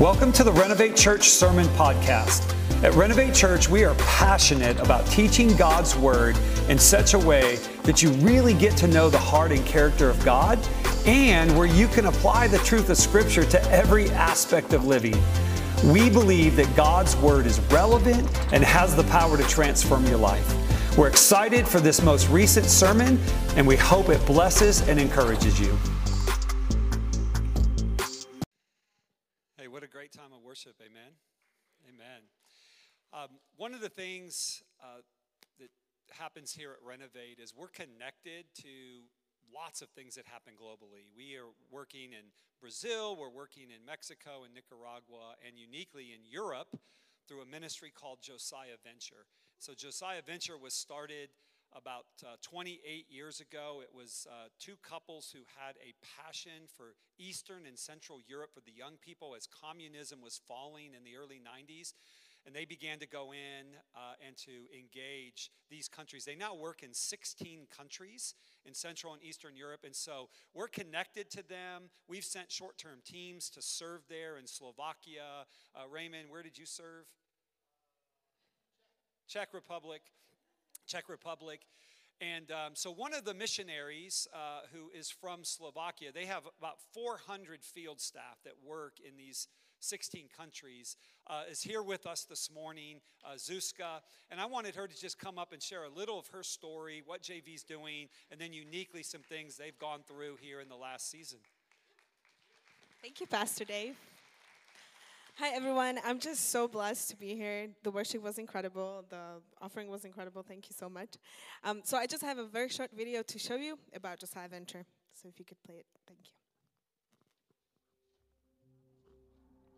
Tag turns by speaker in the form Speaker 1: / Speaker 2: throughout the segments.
Speaker 1: Welcome to the Renovate Church Sermon Podcast. At Renovate Church, we are passionate about teaching God's Word in such a way that you really get to know the heart and character of God and where you can apply the truth of Scripture to every aspect of living. We believe that God's Word is relevant and has the power to transform your life. We're excited for this most recent sermon, and we hope it blesses and encourages you. Worship. Amen. Amen. Um, one of the things uh, that happens here at Renovate is we're connected to lots of things that happen globally. We are working in Brazil, we're working in Mexico and Nicaragua, and uniquely in Europe through a ministry called Josiah Venture. So, Josiah Venture was started about uh, 28 years ago. It was uh, two couples who had a passion for Eastern and Central Europe for the young people as communism was falling in the early 90s and they began to go in uh, and to engage these countries. They now work in 16 countries in Central and Eastern Europe, and so we're connected to them. We've sent short term teams to serve there in Slovakia. Uh, Raymond, where did you serve? Czech Republic. Czech Republic. And um, so, one of the missionaries uh, who is from Slovakia, they have about 400 field staff that work in these 16 countries, uh, is here with us this morning, uh, Zuzka. And I wanted her to just come up and share a little of her story, what JV's doing, and then uniquely some things they've gone through here in the last season.
Speaker 2: Thank you, Pastor Dave. Hi, everyone. I'm just so blessed to be here. The worship was incredible. The offering was incredible. Thank you so much. Um, so, I just have a very short video to show you about Josiah Venture. So, if you could play it, thank you.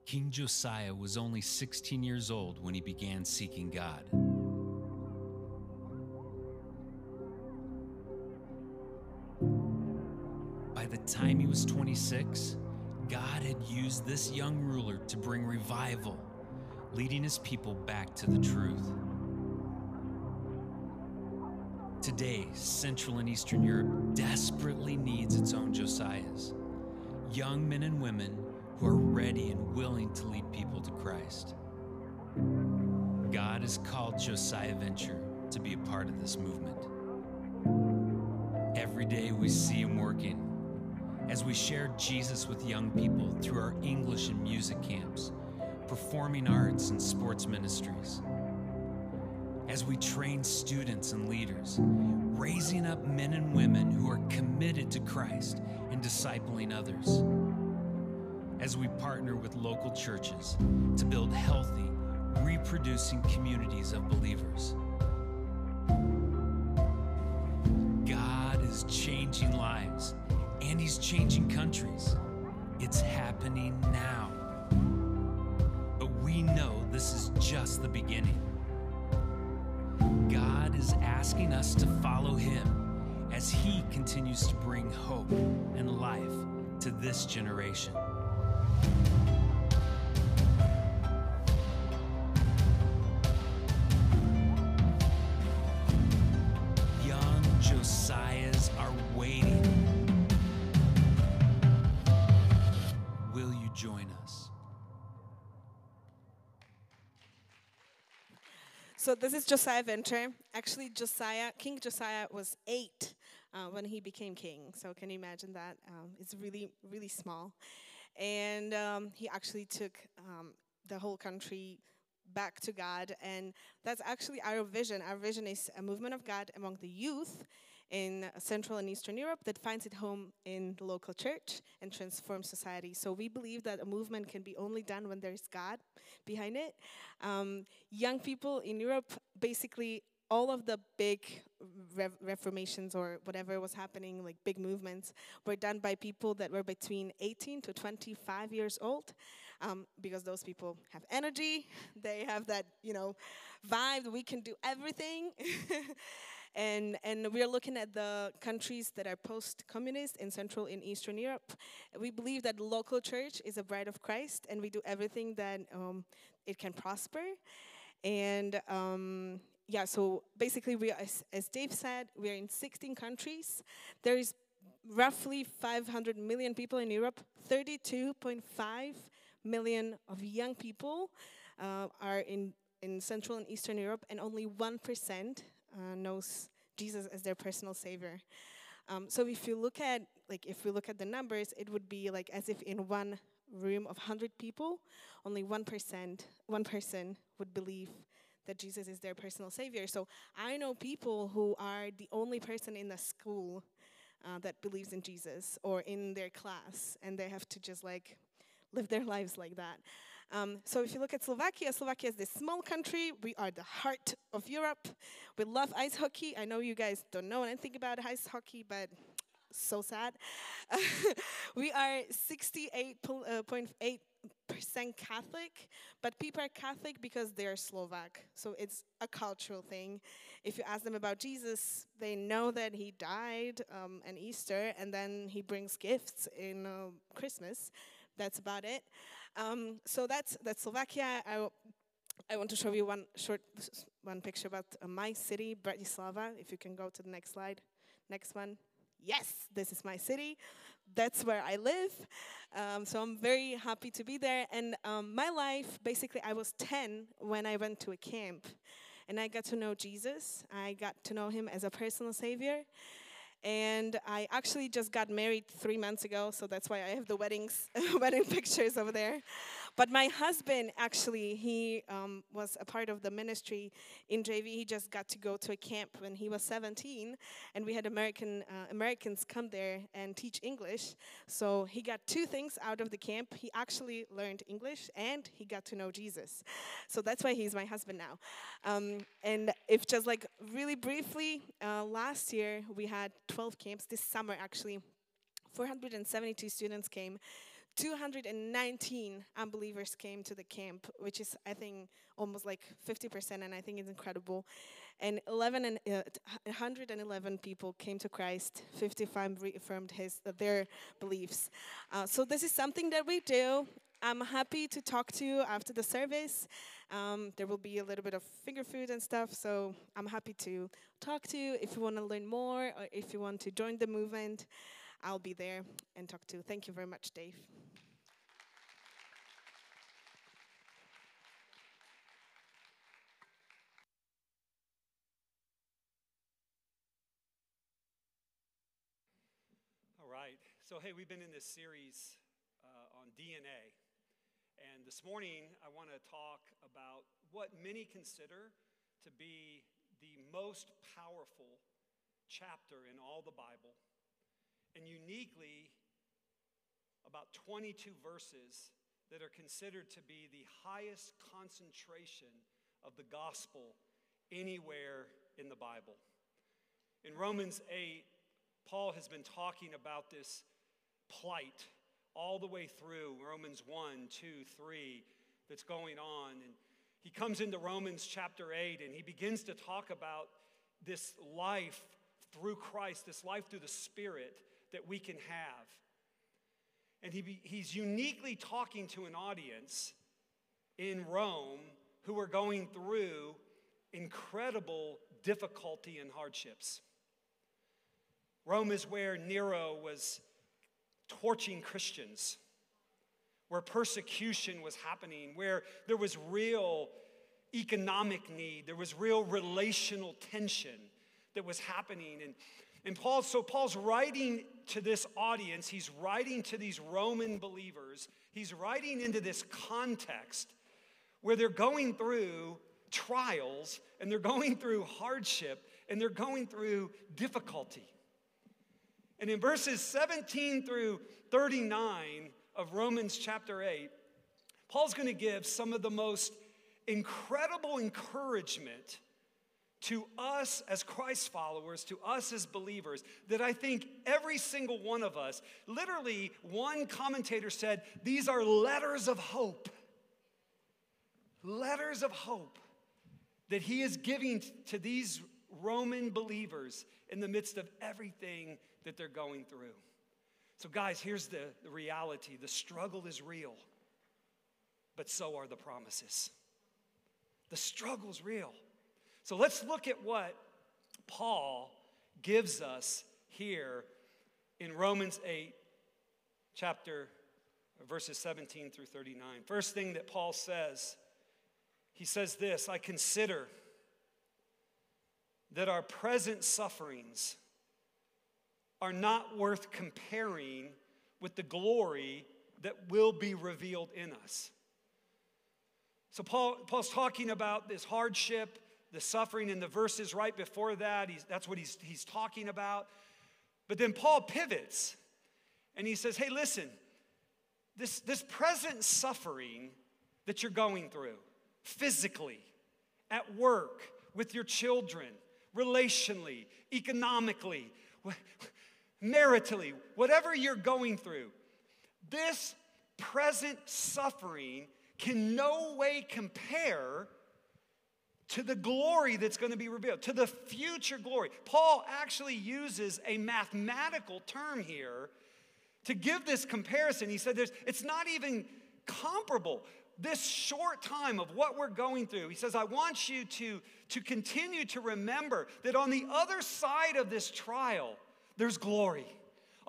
Speaker 3: King Josiah was only 16 years old when he began seeking God. By the time he was 26, God had used this young ruler to bring revival, leading his people back to the truth. Today, Central and Eastern Europe desperately needs its own Josiahs, young men and women who are ready and willing to lead people to Christ. God has called Josiah Venture to be a part of this movement. Every day we see him working as we share Jesus with young people through our English and music camps, performing arts and sports ministries. As we train students and leaders, raising up men and women who are committed to Christ and discipling others as we partner with local churches to build healthy, reproducing communities of believers. God is changing lives and He's changing countries. It's happening now. But we know this is just the beginning. God is asking us to follow Him as He continues to bring hope and life to this generation.
Speaker 2: So, this is Josiah Venture. Actually, Josiah, King Josiah was eight uh, when he became king. So, can you imagine that? Um, it's really, really small. And um, he actually took um, the whole country back to God. And that's actually our vision. Our vision is a movement of God among the youth in Central and Eastern Europe that finds its home in the local church and transforms society. So we believe that a movement can be only done when there's God behind it. Um, young people in Europe basically all of the big rev- reformations or whatever was happening, like big movements, were done by people that were between 18 to 25 years old, um, because those people have energy, they have that, you know, vibe. We can do everything. and and we're looking at the countries that are post-communist in Central and Eastern Europe. We believe that local church is a bride of Christ, and we do everything that um, it can prosper. And um, yeah, so basically, we, as, as Dave said, we're in 16 countries. There is roughly 500 million people in Europe. 32.5 million of young people uh, are in, in Central and Eastern Europe, and only 1% uh, knows Jesus as their personal savior. Um, so if you look at like if we look at the numbers, it would be like as if in one room of 100 people, only 1%, one person would believe that Jesus is their personal savior. So I know people who are the only person in the school uh, that believes in Jesus or in their class, and they have to just like live their lives like that. Um, so if you look at Slovakia, Slovakia is this small country. We are the heart of Europe. We love ice hockey. I know you guys don't know anything about ice hockey, but so sad. we are 68.8 percent Catholic, but people are Catholic because they are Slovak. So it's a cultural thing. If you ask them about Jesus, they know that he died um, on Easter, and then he brings gifts in uh, Christmas. That's about it. Um, so that's that's Slovakia. I, I want to show you one short one picture about uh, my city, Bratislava. If you can go to the next slide, next one. Yes, this is my city that's where I live. Um, so I'm very happy to be there. And um, my life, basically, I was 10 when I went to a camp. And I got to know Jesus. I got to know him as a personal savior. And I actually just got married three months ago, so that's why I have the weddings, wedding pictures over there. But my husband, actually, he um, was a part of the ministry in JV. He just got to go to a camp when he was 17, and we had American uh, Americans come there and teach English. So he got two things out of the camp. He actually learned English, and he got to know Jesus. So that's why he's my husband now. Um, and if just like really briefly, uh, last year we had 12 camps. This summer, actually, 472 students came 219 unbelievers came to the camp, which is, I think, almost like 50%, and I think it's incredible. And 11 and, uh, 111 people came to Christ. 55 reaffirmed his, uh, their beliefs. Uh, so this is something that we do. I'm happy to talk to you after the service. Um, there will be a little bit of finger food and stuff, so I'm happy to talk to you if you want to learn more or if you want to join the movement. I'll be there and talk to. Thank you very much, Dave.
Speaker 1: All right. So, hey, we've been in this series uh, on DNA. And this morning, I want to talk about what many consider to be the most powerful chapter in all the Bible and uniquely about 22 verses that are considered to be the highest concentration of the gospel anywhere in the Bible. In Romans 8, Paul has been talking about this plight all the way through Romans 1, 2, 3 that's going on. And he comes into Romans chapter 8 and he begins to talk about this life through Christ, this life through the Spirit that we can have. And he he's uniquely talking to an audience in Rome who are going through incredible difficulty and hardships. Rome is where Nero was torching Christians, where persecution was happening, where there was real economic need, there was real relational tension that was happening. And and Paul, so Paul's writing to this audience, he's writing to these Roman believers, he's writing into this context where they're going through trials and they're going through hardship and they're going through difficulty. And in verses 17 through 39 of Romans chapter 8, Paul's going to give some of the most incredible encouragement to us as Christ followers, to us as believers, that I think every single one of us, literally, one commentator said, these are letters of hope. Letters of hope that he is giving to these Roman believers in the midst of everything that they're going through. So, guys, here's the, the reality the struggle is real, but so are the promises. The struggle's real. So let's look at what Paul gives us here in Romans 8, chapter, verses 17 through 39. First thing that Paul says, he says this I consider that our present sufferings are not worth comparing with the glory that will be revealed in us. So, Paul, Paul's talking about this hardship, the suffering in the verses right before that. He's, that's what he's, he's talking about. But then Paul pivots and he says, Hey, listen, this, this present suffering that you're going through, physically, at work, with your children, relationally, economically, maritally, whatever you're going through, this present suffering can no way compare to the glory that's going to be revealed, to the future glory. Paul actually uses a mathematical term here to give this comparison. He said it's not even comparable. This short time of what we're going through, he says, I want you to, to continue to remember that on the other side of this trial, there's glory.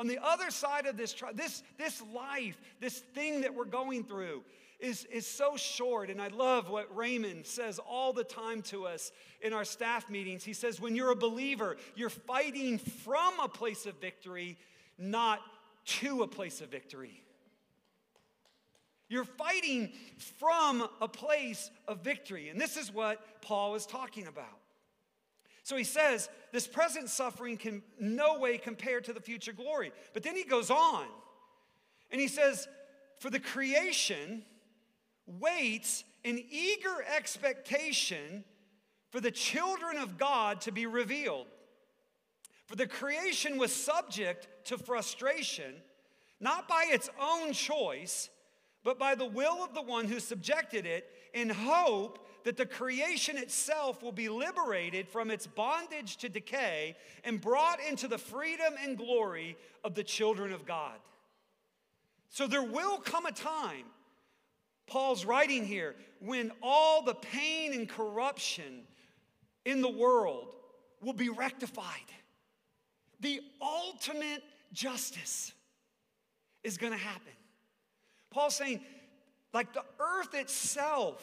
Speaker 1: On the other side of this this, this life, this thing that we're going through, is, is so short. And I love what Raymond says all the time to us in our staff meetings. He says, when you're a believer, you're fighting from a place of victory, not to a place of victory. You're fighting from a place of victory. And this is what Paul is talking about. So he says, this present suffering can no way compare to the future glory. But then he goes on and he says, for the creation waits in eager expectation for the children of God to be revealed. For the creation was subject to frustration, not by its own choice, but by the will of the one who subjected it, in hope that the creation itself will be liberated from its bondage to decay and brought into the freedom and glory of the children of God. So there will come a time Paul's writing here when all the pain and corruption in the world will be rectified. The ultimate justice is going to happen. Paul's saying, like the earth itself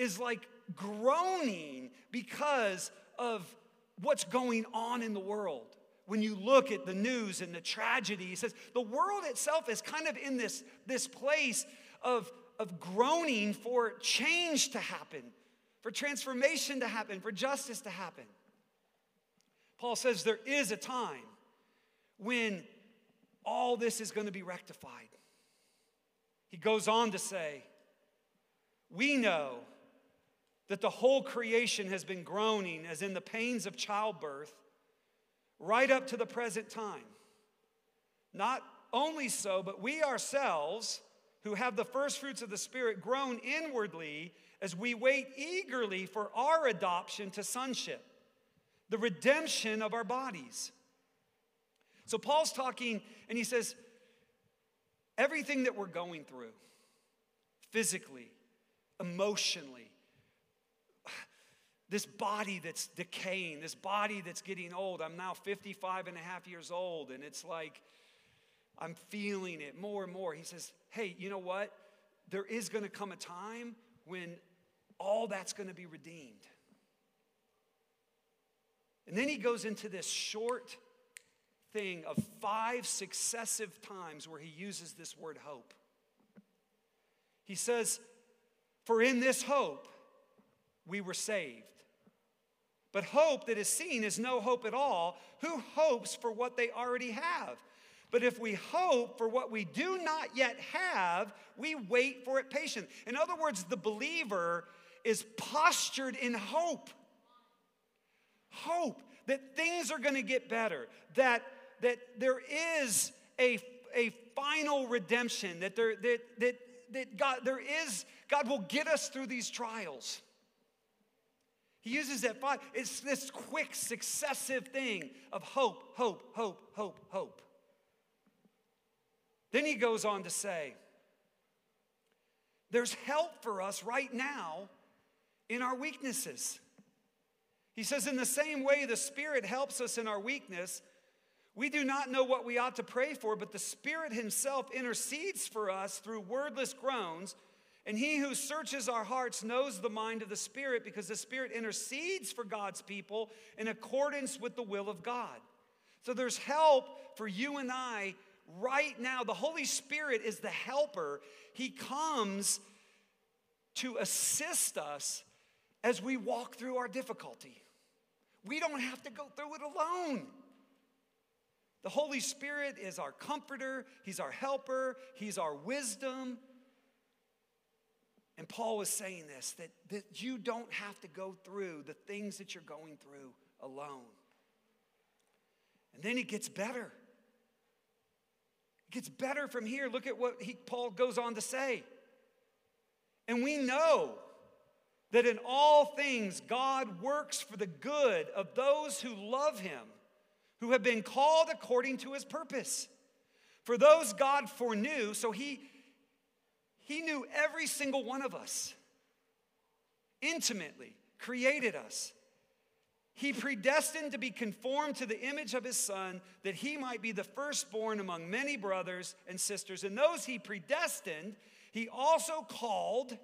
Speaker 1: is like groaning because of what's going on in the world. When you look at the news and the tragedy, he says the world itself is kind of in this, this place of of groaning for change to happen, for transformation to happen, for justice to happen. Paul says there is a time when all this is going to be rectified. He goes on to say, We know that the whole creation has been groaning as in the pains of childbirth right up to the present time. Not only so, but we ourselves who have the first fruits of the Spirit groan inwardly as we wait eagerly for our adoption to sonship, the redemption of our bodies. So Paul's talking, and he says, everything that we're going through, physically, emotionally, this body that's decaying, this body that's getting old. I'm now 55 and a half years old, and it's like, I'm feeling it more and more. He says, Hey, you know what? There is going to come a time when all that's going to be redeemed. And then he goes into this short thing of five successive times where he uses this word hope. He says, For in this hope we were saved. But hope that is seen is no hope at all. Who hopes for what they already have? But if we hope for what we do not yet have, we wait for it patient. In other words, the believer is postured in hope. Hope that things are going to get better, that, that there is a, a final redemption, that, there, that, that, that God, there is, God will get us through these trials. He uses that five, it's this quick successive thing of hope, hope, hope, hope, hope. Then he goes on to say, There's help for us right now in our weaknesses. He says, In the same way the Spirit helps us in our weakness, We do not know what we ought to pray for, but the Spirit Himself intercedes for us through wordless groans. And He who searches our hearts knows the mind of the Spirit because the Spirit intercedes for God's people in accordance with the will of God. So there's help for you and I right now. The Holy Spirit is the helper, He comes to assist us as we walk through our difficulty. We don't have to go through it alone. The Holy Spirit is our comforter, He's our helper, He's our wisdom. And Paul was saying this that, that you don't have to go through the things that you're going through alone. And then it gets better. It gets better from here. Look at what he, Paul goes on to say. And we know that in all things God works for the good of those who love him, who have been called according to his purpose. For those God foreknew, so he, he knew every single one of us intimately, created us he predestined to be conformed to the image of his son, that he might be the firstborn among many brothers and sisters. And those he predestined, he also called.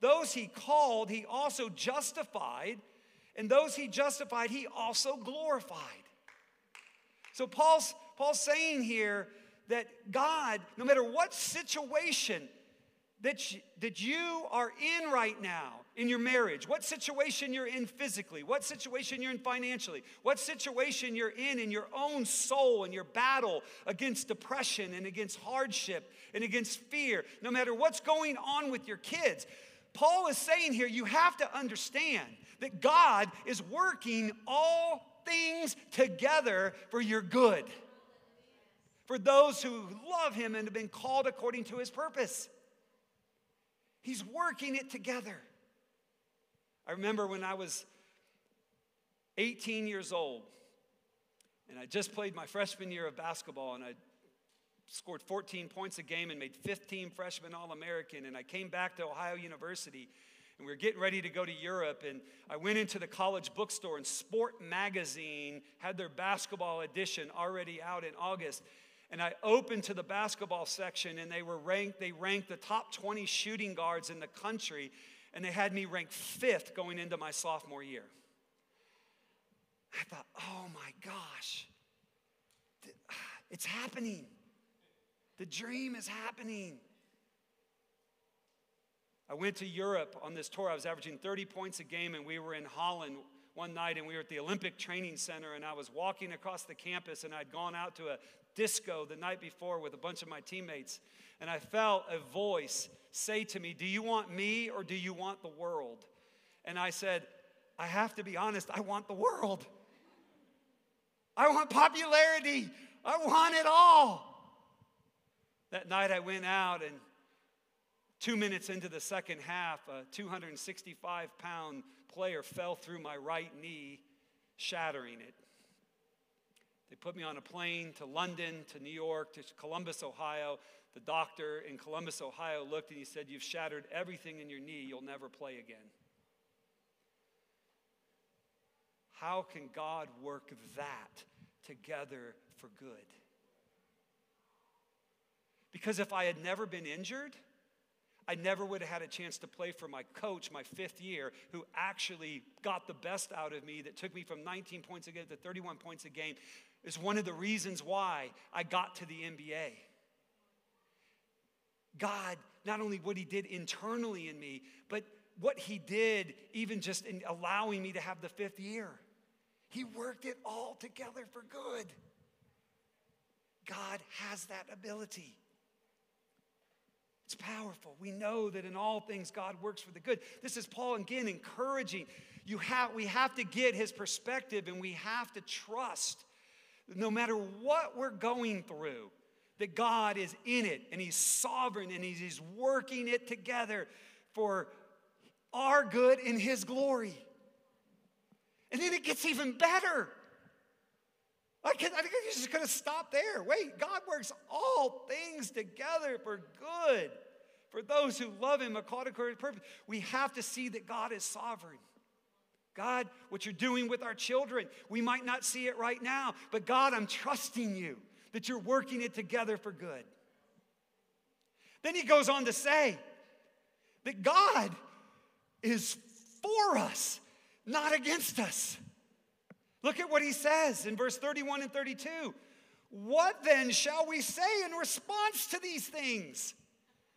Speaker 1: Those he called, he also justified. And those he justified, he also glorified. So Paul's, Paul's saying here that God, no matter what situation that that you are in right now in your marriage, what situation you're in physically, what situation you're in financially, what situation you're in in your own soul and your battle against depression and against hardship and against fear, no matter what's going on with your kids. Paul is saying here, you have to understand that God is working all things together for your good, for those who love Him and have been called according to His purpose. He's working it together. I remember when I was 18 years old, and I just played my freshman year of basketball, and I scored 14 points a game and made 15 freshman All American. And I came back to Ohio University, and we were getting ready to go to Europe. And I went into the college bookstore, and Sport Magazine had their basketball edition already out in August and I opened to the basketball section and they were ranked they ranked the top 20 shooting guards in the country and they had me ranked 5th going into my sophomore year. I thought, "Oh my gosh. It's happening. The dream is happening." I went to Europe on this tour. I was averaging 30 points a game and we were in Holland one night and we were at the Olympic Training Center and I was walking across the campus and I'd gone out to a disco the night before with a bunch of my teammates, and I felt a voice say to me, Do you want me or do you want the world? And I said, I have to be honest, I want the world. I want popularity. I want it all. That night I went out, and two minutes into the second half, a 265 pound player fell through my right knee, shattering it. They put me on a plane to London, to New York, to Columbus, Ohio. The doctor in Columbus, Ohio looked and he said, You've shattered everything in your knee. You'll never play again. How can God work that together for good? Because if I had never been injured, I never would have had a chance to play for my coach my fifth year, who actually got the best out of me, that took me from 19 points a game to 31 points a game, is one of the reasons why I got to the NBA. God, not only what He did internally in me, but what He did even just in allowing me to have the fifth year. He worked it all together for good. God has that ability. It's powerful. We know that in all things God works for the good. This is Paul again encouraging. You have, we have to get his perspective and we have to trust no matter what we're going through, that God is in it and He's sovereign and He's working it together for our good and His glory. And then it gets even better. I, can, I think I'm just going to stop there. Wait, God works all things together for good for those who love Him according to His purpose. We have to see that God is sovereign. God, what you're doing with our children. We might not see it right now, but God, I'm trusting you that you're working it together for good. Then he goes on to say that God is for us, not against us. Look at what he says in verse 31 and 32. What then shall we say in response to these things?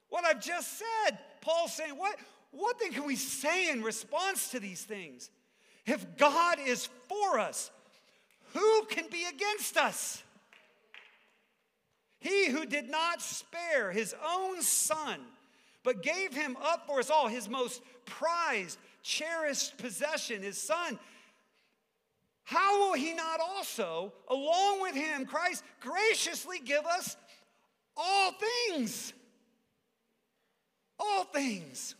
Speaker 1: What I've just said. Paul's saying, what, what then can we say in response to these things? If God is for us, who can be against us? He who did not spare his own son, but gave him up for us all, his most prized, cherished possession, his son. How will he not also, along with him, Christ, graciously give us all things? All things.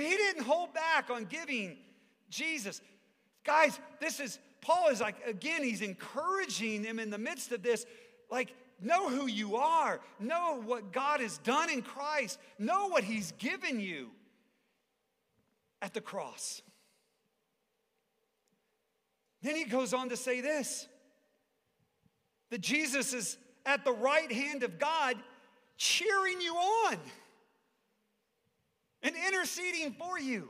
Speaker 1: He didn't hold back on giving Jesus, guys, this is, Paul is like, again, he's encouraging them in the midst of this, like, know who you are, know what God has done in Christ, know what he's given you at the cross. Then he goes on to say this that Jesus is at the right hand of God cheering you on and interceding for you.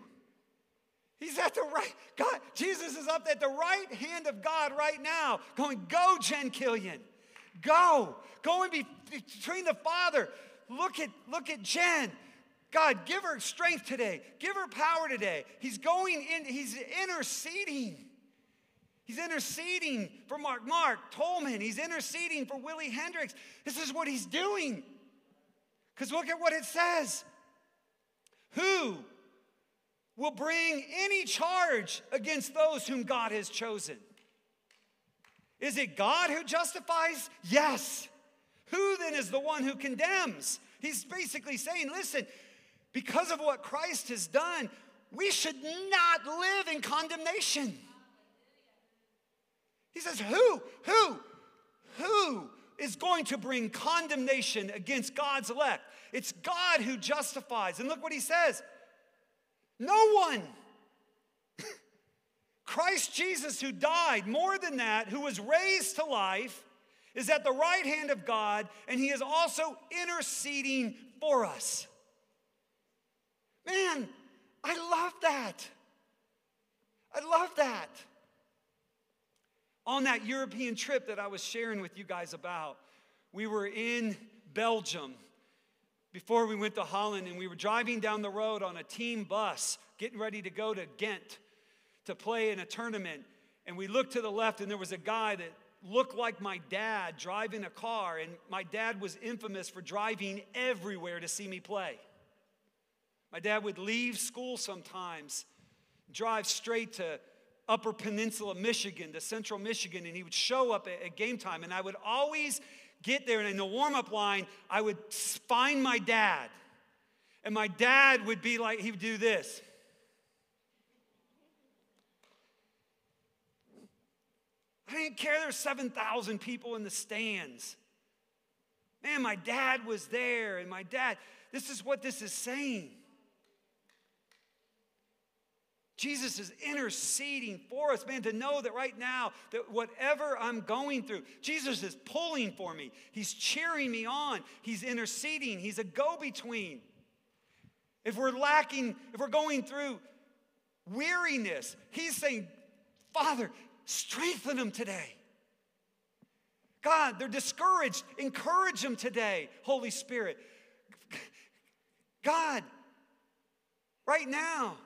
Speaker 1: He's at the right, God, Jesus is up at the right hand of God right now, going, Go, Jen Killian. Go. Go and be between the Father. Look at, look at Jen. God, give her strength today. Give her power today. He's going in, he's interceding. He's interceding for Mark, Mark Tolman. He's interceding for Willie Hendricks. This is what he's doing. Because look at what it says. Who will bring any charge against those whom God has chosen? Is it God who justifies? Yes. Who then is the one who condemns? He's basically saying, listen, because of what Christ has done, we should not live in condemnation. He says, Who, who, who is going to bring condemnation against God's elect? It's God who justifies. And look what he says No one. Christ Jesus, who died, more than that, who was raised to life, is at the right hand of God, and he is also interceding for us. Man, I love that. I love that. On that European trip that I was sharing with you guys about, we were in Belgium before we went to Holland, and we were driving down the road on a team bus, getting ready to go to Ghent to play in a tournament. And we looked to the left, and there was a guy that looked like my dad driving a car. And my dad was infamous for driving everywhere to see me play. My dad would leave school sometimes, drive straight to Upper Peninsula, Michigan, to Central Michigan, and he would show up at, at game time. And I would always get there, and in the warm up line, I would find my dad. And my dad would be like, he would do this. I didn't care there's 7,000 people in the stands. Man, my dad was there, and my dad, this is what this is saying. Jesus is interceding for us, man, to know that right now, that whatever I'm going through, Jesus is pulling for me. He's cheering me on. He's interceding. He's a go between. If we're lacking, if we're going through weariness, He's saying, Father, strengthen them today. God, they're discouraged. Encourage them today, Holy Spirit. God, right now,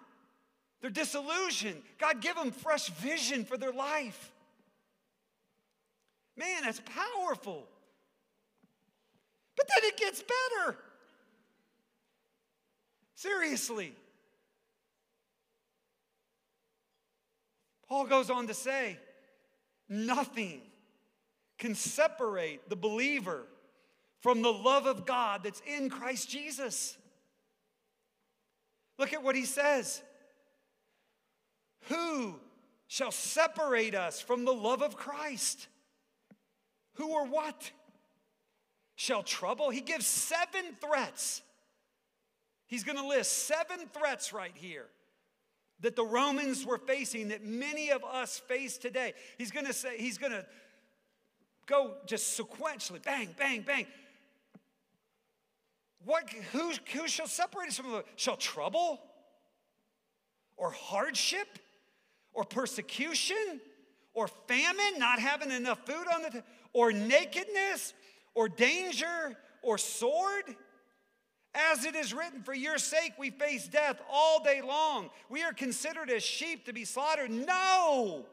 Speaker 1: they're disillusioned. God, give them fresh vision for their life. Man, that's powerful. But then it gets better. Seriously. Paul goes on to say, nothing can separate the believer from the love of God that's in Christ Jesus. Look at what he says. Who shall separate us from the love of Christ? Who or what shall trouble? He gives seven threats. He's going to list seven threats right here. that the Romans were facing, that many of us face today. He's gonna say, he's gonna go just sequentially, bang, bang, bang. What, who, who shall separate us from the Shall trouble or hardship or persecution or famine, not having enough food on the, or nakedness or danger or sword? As it is written, for your sake we face death all day long. We are considered as sheep to be slaughtered. No!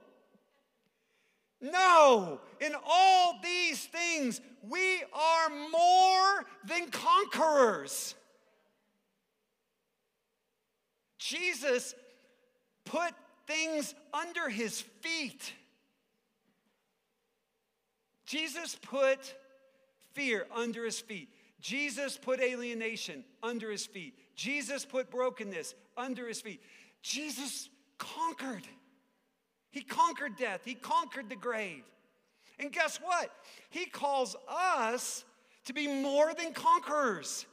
Speaker 1: No! In all these things, we are more than conquerors. Jesus put things under his feet. Jesus put fear under his feet. Jesus put alienation under his feet. Jesus put brokenness under his feet. Jesus conquered. He conquered death, he conquered the grave. And guess what? He calls us to be more than conquerors.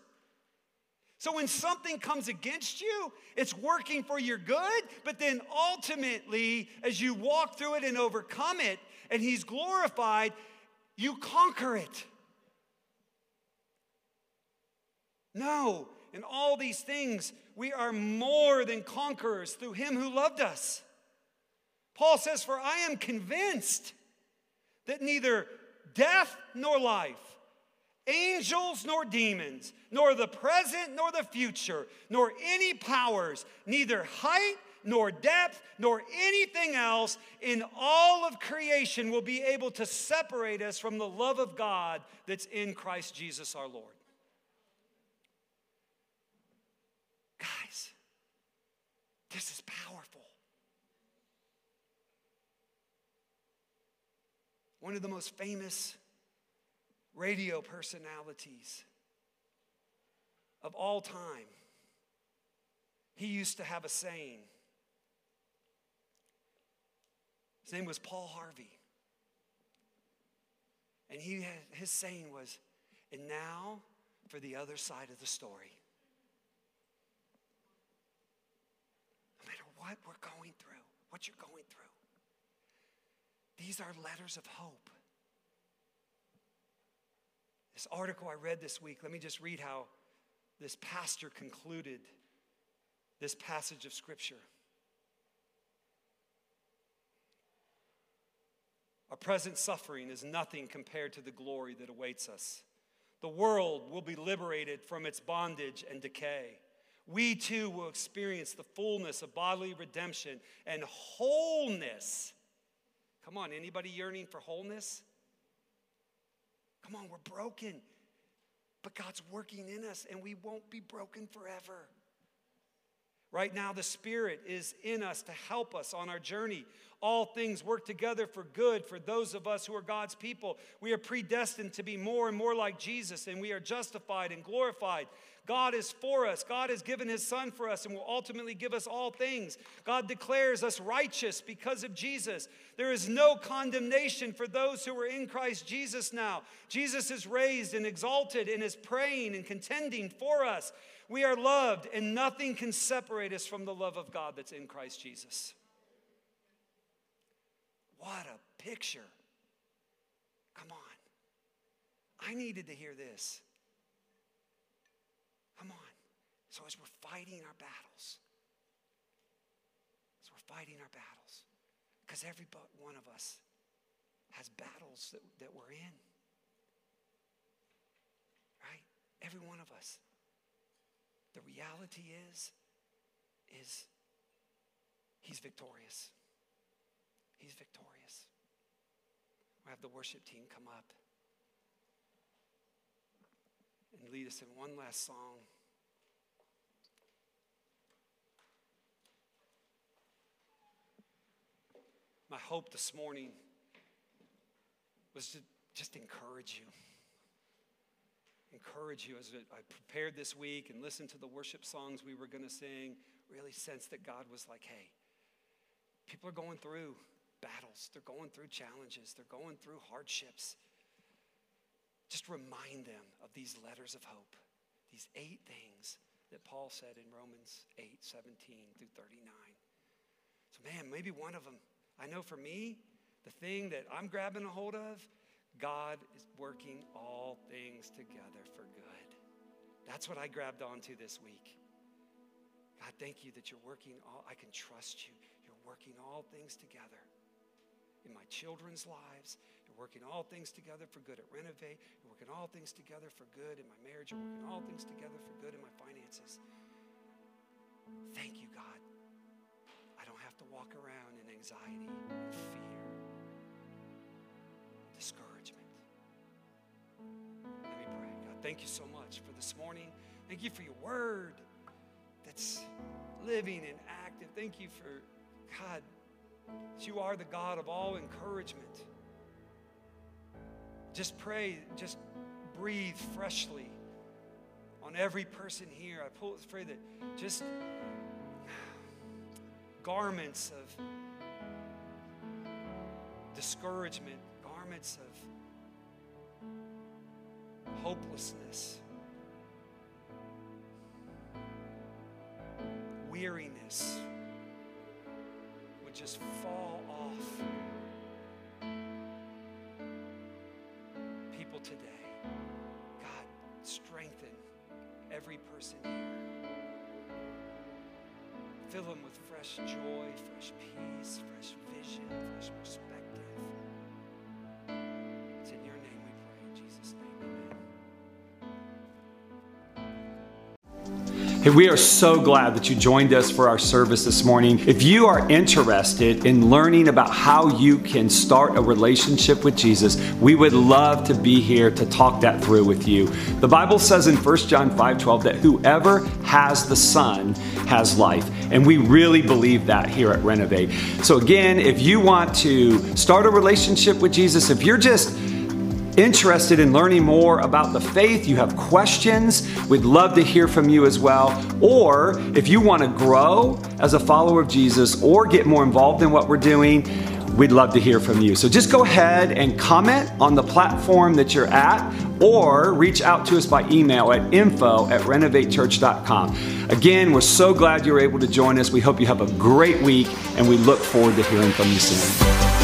Speaker 1: So when something comes against you, it's working for your good, but then ultimately, as you walk through it and overcome it, and He's glorified, you conquer it. No, in all these things, we are more than conquerors through Him who loved us. Paul says, For I am convinced that neither death nor life, angels nor demons, nor the present nor the future, nor any powers, neither height nor depth, nor anything else in all of creation will be able to separate us from the love of God that's in Christ Jesus our Lord. Guys, this is powerful. one of the most famous radio personalities of all time. He used to have a saying. His name was Paul Harvey. And he, had, his saying was, and now for the other side of the story. No matter what we're going through, what you're going through, these are letters of hope. This article I read this week, let me just read how this pastor concluded this passage of Scripture. Our present suffering is nothing compared to the glory that awaits us. The world will be liberated from its bondage and decay. We too will experience the fullness of bodily redemption and wholeness Come on, anybody yearning for wholeness? Come on, we're broken. But God's working in us and we won't be broken forever. Right now, the Spirit is in us to help us on our journey. All things work together for good for those of us who are God's people. We are predestined to be more and more like Jesus, and we are justified and glorified God is for us. God has given his son for us and will ultimately give us all things. God declares us righteous because of Jesus. There is no condemnation for those who are in Christ Jesus now. Jesus is raised and exalted and is praying and contending for us. We are loved, and nothing can separate us from the love of God that's in Christ Jesus. What a picture. Come on. I needed to hear this. Come on. So as we're fighting our battles, as we're fighting our battles, because every one of us has battles that, that we're in. Right? Every one of us. The reality is, is he's victorious. He's victorious. we have the worship team come up. and lead us in one last song. My hope this morning was to just encourage you. Encourage you as I prepared this week and listened to the worship songs we were going to sing, really sense that God was like, hey, people are going through battles, they're going through challenges, they're going through hardships. Just remind them of these letters of hope, these eight things that Paul said in Romans 8 17 through 39. So, man, maybe one of them. I know for me, the thing that I'm grabbing a hold of, God is working all things together for good. That's what I grabbed onto this week. God, thank you that you're working all, I can trust you. You're working all things together in my children's lives. You're working all things together for good at Renovate. You're working all things together for good in my marriage. You're working all things together for good in my finances. Thank you, God. To walk around in anxiety fear, discouragement. Let me pray. God, thank you so much for this morning. Thank you for your word that's living and active. Thank you for, God, you are the God of all encouragement. Just pray, just breathe freshly on every person here. I pray that just garments of discouragement, garments of hopelessness, weariness would just fall off people today. God, strengthen every person here. Fill them with fresh joy, fresh peace, fresh vision, fresh perspective.
Speaker 4: Hey, we are so glad that you joined us for our service this morning. If you are interested in learning about how you can start a relationship with Jesus, we would love to be here to talk that through with you. The Bible says in 1 John 5 12 that whoever has the Son has life. And we really believe that here at Renovate. So, again, if you want to start a relationship with Jesus, if you're just interested in learning more about the faith, you have questions, we'd love to hear from you as well. Or if you want to grow as a follower of Jesus or get more involved in what we're doing, we'd love to hear from you. So just go ahead and comment on the platform that you're at or reach out to us by email at info at renovatechurch.com. Again, we're so glad you're able to join us. We hope you have a great week and we look forward to hearing from you soon.